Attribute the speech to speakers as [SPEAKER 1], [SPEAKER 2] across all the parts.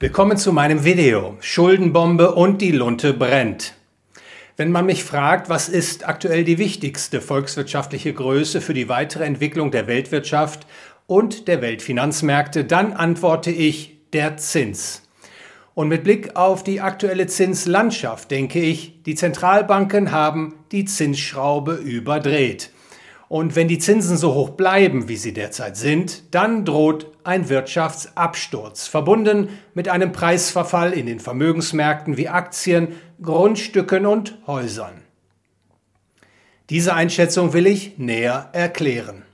[SPEAKER 1] Willkommen zu meinem Video Schuldenbombe und die Lunte brennt. Wenn man mich fragt, was ist aktuell die wichtigste volkswirtschaftliche Größe für die weitere Entwicklung der Weltwirtschaft und der Weltfinanzmärkte, dann antworte ich der Zins. Und mit Blick auf die aktuelle Zinslandschaft denke ich, die Zentralbanken haben die Zinsschraube überdreht. Und wenn die Zinsen so hoch bleiben, wie sie derzeit sind, dann droht ein Wirtschaftsabsturz, verbunden mit einem Preisverfall in den Vermögensmärkten wie Aktien, Grundstücken und Häusern. Diese Einschätzung will ich näher erklären.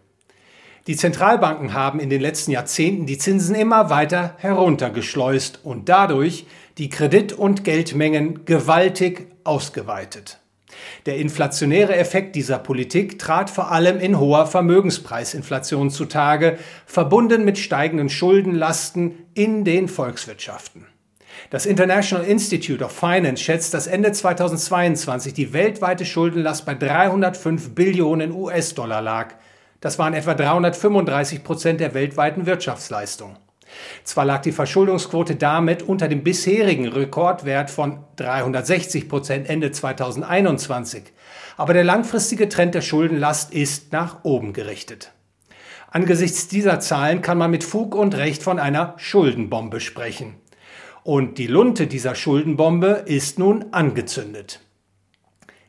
[SPEAKER 1] Die Zentralbanken haben in den letzten Jahrzehnten die Zinsen immer weiter heruntergeschleust und dadurch die Kredit- und Geldmengen gewaltig ausgeweitet. Der inflationäre Effekt dieser Politik trat vor allem in hoher Vermögenspreisinflation zutage, verbunden mit steigenden Schuldenlasten in den Volkswirtschaften. Das International Institute of Finance schätzt, dass Ende 2022 die weltweite Schuldenlast bei 305 Billionen US-Dollar lag. Das waren etwa 335 Prozent der weltweiten Wirtschaftsleistung. Zwar lag die Verschuldungsquote damit unter dem bisherigen Rekordwert von 360 Prozent Ende 2021, aber der langfristige Trend der Schuldenlast ist nach oben gerichtet. Angesichts dieser Zahlen kann man mit Fug und Recht von einer Schuldenbombe sprechen. Und die Lunte dieser Schuldenbombe ist nun angezündet.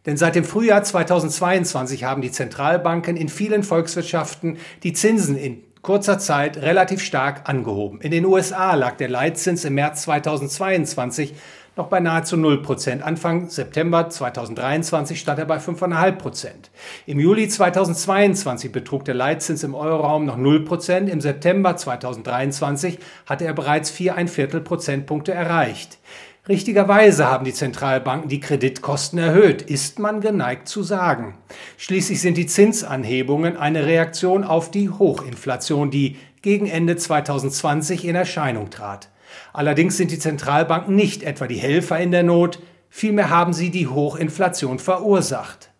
[SPEAKER 1] Denn seit dem Frühjahr 2022 haben die Zentralbanken in vielen Volkswirtschaften die Zinsen in kurzer Zeit relativ stark angehoben. In den USA lag der Leitzins im März 2022 noch bei nahezu 0 Prozent. Anfang September 2023 stand er bei 5,5 Prozent. Im Juli 2022 betrug der Leitzins im Euroraum noch 0 Prozent. Im September 2023 hatte er bereits 4 Viertel Prozentpunkte erreicht. Richtigerweise haben die Zentralbanken die Kreditkosten erhöht, ist man geneigt zu sagen. Schließlich sind die Zinsanhebungen eine Reaktion auf die Hochinflation, die gegen Ende 2020 in Erscheinung trat. Allerdings sind die Zentralbanken nicht etwa die Helfer in der Not, vielmehr haben sie die Hochinflation verursacht.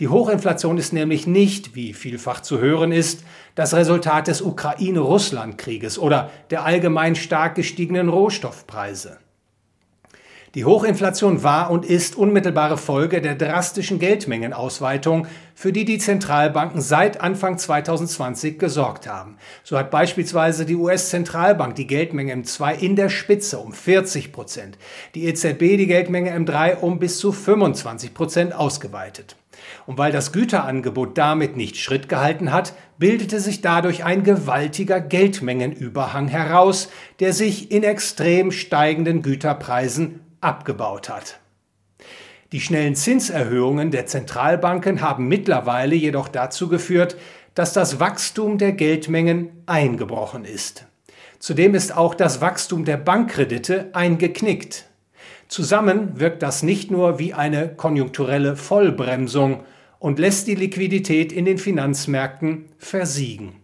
[SPEAKER 1] Die Hochinflation ist nämlich nicht, wie vielfach zu hören ist, das Resultat des Ukraine-Russland-Krieges oder der allgemein stark gestiegenen Rohstoffpreise. Die Hochinflation war und ist unmittelbare Folge der drastischen Geldmengenausweitung, für die die Zentralbanken seit Anfang 2020 gesorgt haben. So hat beispielsweise die US-Zentralbank die Geldmenge M2 in der Spitze um 40 Prozent, die EZB die Geldmenge M3 um bis zu 25 Prozent ausgeweitet. Und weil das Güterangebot damit nicht Schritt gehalten hat, bildete sich dadurch ein gewaltiger Geldmengenüberhang heraus, der sich in extrem steigenden Güterpreisen abgebaut hat. Die schnellen Zinserhöhungen der Zentralbanken haben mittlerweile jedoch dazu geführt, dass das Wachstum der Geldmengen eingebrochen ist. Zudem ist auch das Wachstum der Bankkredite eingeknickt. Zusammen wirkt das nicht nur wie eine konjunkturelle Vollbremsung und lässt die Liquidität in den Finanzmärkten versiegen.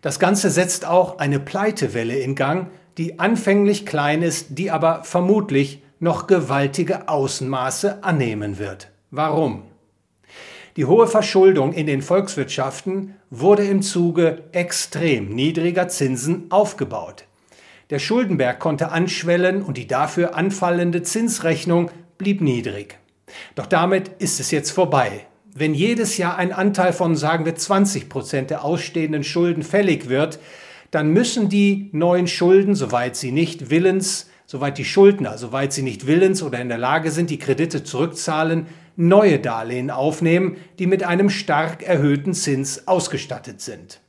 [SPEAKER 1] Das Ganze setzt auch eine Pleitewelle in Gang, die anfänglich klein ist, die aber vermutlich noch gewaltige Außenmaße annehmen wird. Warum? Die hohe Verschuldung in den Volkswirtschaften wurde im Zuge extrem niedriger Zinsen aufgebaut. Der Schuldenberg konnte anschwellen und die dafür anfallende Zinsrechnung blieb niedrig. Doch damit ist es jetzt vorbei. Wenn jedes Jahr ein Anteil von, sagen wir, 20 Prozent der ausstehenden Schulden fällig wird, dann müssen die neuen Schulden, soweit sie nicht willens, soweit die Schuldner, soweit sie nicht willens oder in der Lage sind, die Kredite zurückzahlen, neue Darlehen aufnehmen, die mit einem stark erhöhten Zins ausgestattet sind.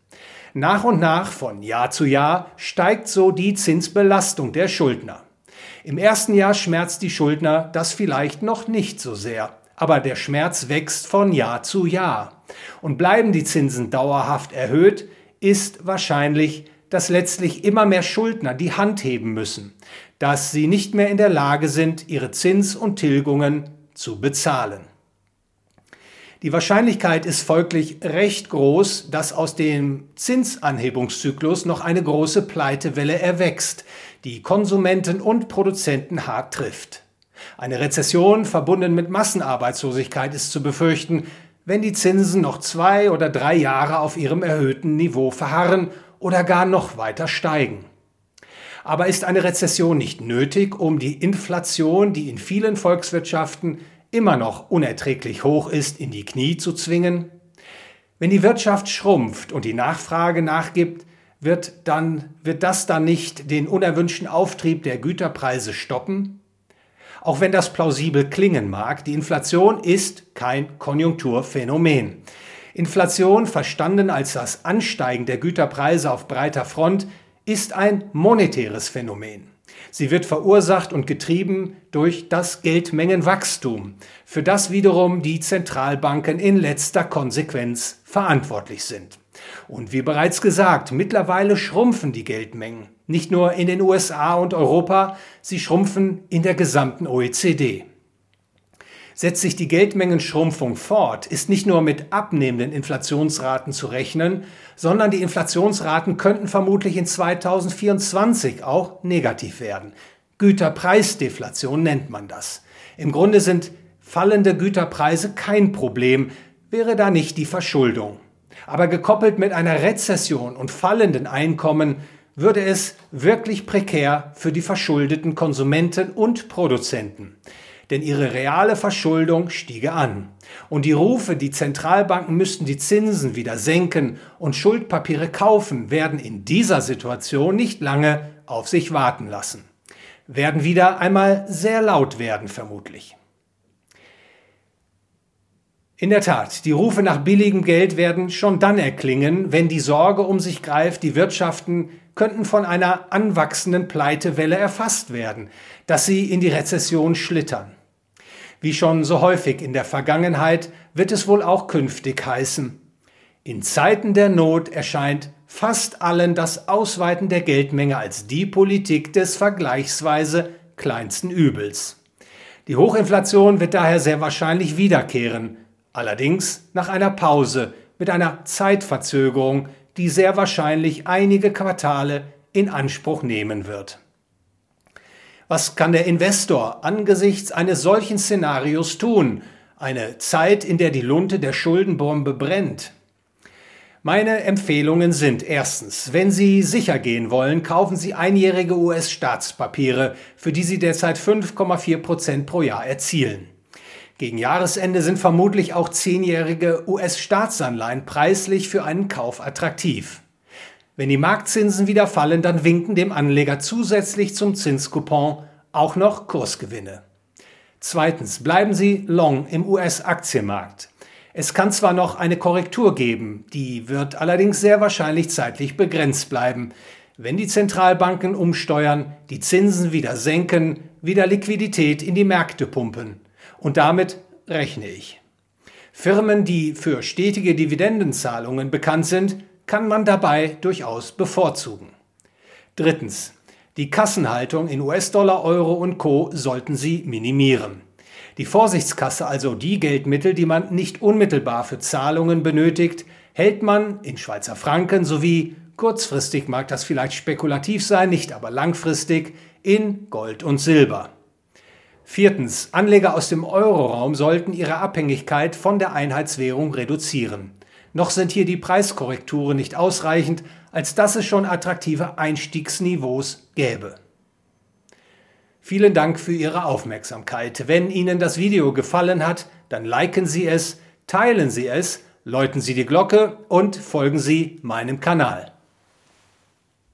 [SPEAKER 1] Nach und nach, von Jahr zu Jahr, steigt so die Zinsbelastung der Schuldner. Im ersten Jahr schmerzt die Schuldner das vielleicht noch nicht so sehr, aber der Schmerz wächst von Jahr zu Jahr. Und bleiben die Zinsen dauerhaft erhöht, ist wahrscheinlich, dass letztlich immer mehr Schuldner die Hand heben müssen, dass sie nicht mehr in der Lage sind, ihre Zins und Tilgungen zu bezahlen. Die Wahrscheinlichkeit ist folglich recht groß, dass aus dem Zinsanhebungszyklus noch eine große Pleitewelle erwächst, die Konsumenten und Produzenten hart trifft. Eine Rezession verbunden mit Massenarbeitslosigkeit ist zu befürchten, wenn die Zinsen noch zwei oder drei Jahre auf ihrem erhöhten Niveau verharren oder gar noch weiter steigen. Aber ist eine Rezession nicht nötig, um die Inflation, die in vielen Volkswirtschaften immer noch unerträglich hoch ist, in die Knie zu zwingen? Wenn die Wirtschaft schrumpft und die Nachfrage nachgibt, wird, dann, wird das dann nicht den unerwünschten Auftrieb der Güterpreise stoppen? Auch wenn das plausibel klingen mag, die Inflation ist kein Konjunkturphänomen. Inflation, verstanden als das Ansteigen der Güterpreise auf breiter Front, ist ein monetäres Phänomen. Sie wird verursacht und getrieben durch das Geldmengenwachstum, für das wiederum die Zentralbanken in letzter Konsequenz verantwortlich sind. Und wie bereits gesagt, mittlerweile schrumpfen die Geldmengen. Nicht nur in den USA und Europa, sie schrumpfen in der gesamten OECD. Setzt sich die Geldmengenschrumpfung fort, ist nicht nur mit abnehmenden Inflationsraten zu rechnen, sondern die Inflationsraten könnten vermutlich in 2024 auch negativ werden. Güterpreisdeflation nennt man das. Im Grunde sind fallende Güterpreise kein Problem, wäre da nicht die Verschuldung. Aber gekoppelt mit einer Rezession und fallenden Einkommen würde es wirklich prekär für die verschuldeten Konsumenten und Produzenten denn ihre reale Verschuldung stiege an. Und die Rufe, die Zentralbanken müssten die Zinsen wieder senken und Schuldpapiere kaufen, werden in dieser Situation nicht lange auf sich warten lassen. Werden wieder einmal sehr laut werden, vermutlich. In der Tat, die Rufe nach billigem Geld werden schon dann erklingen, wenn die Sorge um sich greift, die Wirtschaften könnten von einer anwachsenden Pleitewelle erfasst werden, dass sie in die Rezession schlittern. Wie schon so häufig in der Vergangenheit wird es wohl auch künftig heißen. In Zeiten der Not erscheint fast allen das Ausweiten der Geldmenge als die Politik des vergleichsweise kleinsten Übels. Die Hochinflation wird daher sehr wahrscheinlich wiederkehren, allerdings nach einer Pause mit einer Zeitverzögerung, die sehr wahrscheinlich einige Quartale in Anspruch nehmen wird. Was kann der Investor angesichts eines solchen Szenarios tun? Eine Zeit, in der die Lunte der Schuldenbombe brennt. Meine Empfehlungen sind erstens, wenn Sie sicher gehen wollen, kaufen Sie einjährige US-Staatspapiere, für die Sie derzeit 5,4 Prozent pro Jahr erzielen. Gegen Jahresende sind vermutlich auch zehnjährige US-Staatsanleihen preislich für einen Kauf attraktiv. Wenn die Marktzinsen wieder fallen, dann winken dem Anleger zusätzlich zum Zinscoupon auch noch Kursgewinne. Zweitens, bleiben Sie long im US-Aktienmarkt. Es kann zwar noch eine Korrektur geben, die wird allerdings sehr wahrscheinlich zeitlich begrenzt bleiben, wenn die Zentralbanken umsteuern, die Zinsen wieder senken, wieder Liquidität in die Märkte pumpen. Und damit rechne ich. Firmen, die für stetige Dividendenzahlungen bekannt sind, kann man dabei durchaus bevorzugen. Drittens. Die Kassenhaltung in US-Dollar, Euro und Co sollten Sie minimieren. Die Vorsichtskasse, also die Geldmittel, die man nicht unmittelbar für Zahlungen benötigt, hält man in Schweizer Franken sowie kurzfristig mag das vielleicht spekulativ sein, nicht aber langfristig in Gold und Silber. Viertens. Anleger aus dem Euroraum sollten ihre Abhängigkeit von der Einheitswährung reduzieren. Noch sind hier die Preiskorrekturen nicht ausreichend, als dass es schon attraktive Einstiegsniveaus gäbe. Vielen Dank für Ihre Aufmerksamkeit. Wenn Ihnen das Video gefallen hat, dann liken Sie es, teilen Sie es, läuten Sie die Glocke und folgen Sie meinem Kanal.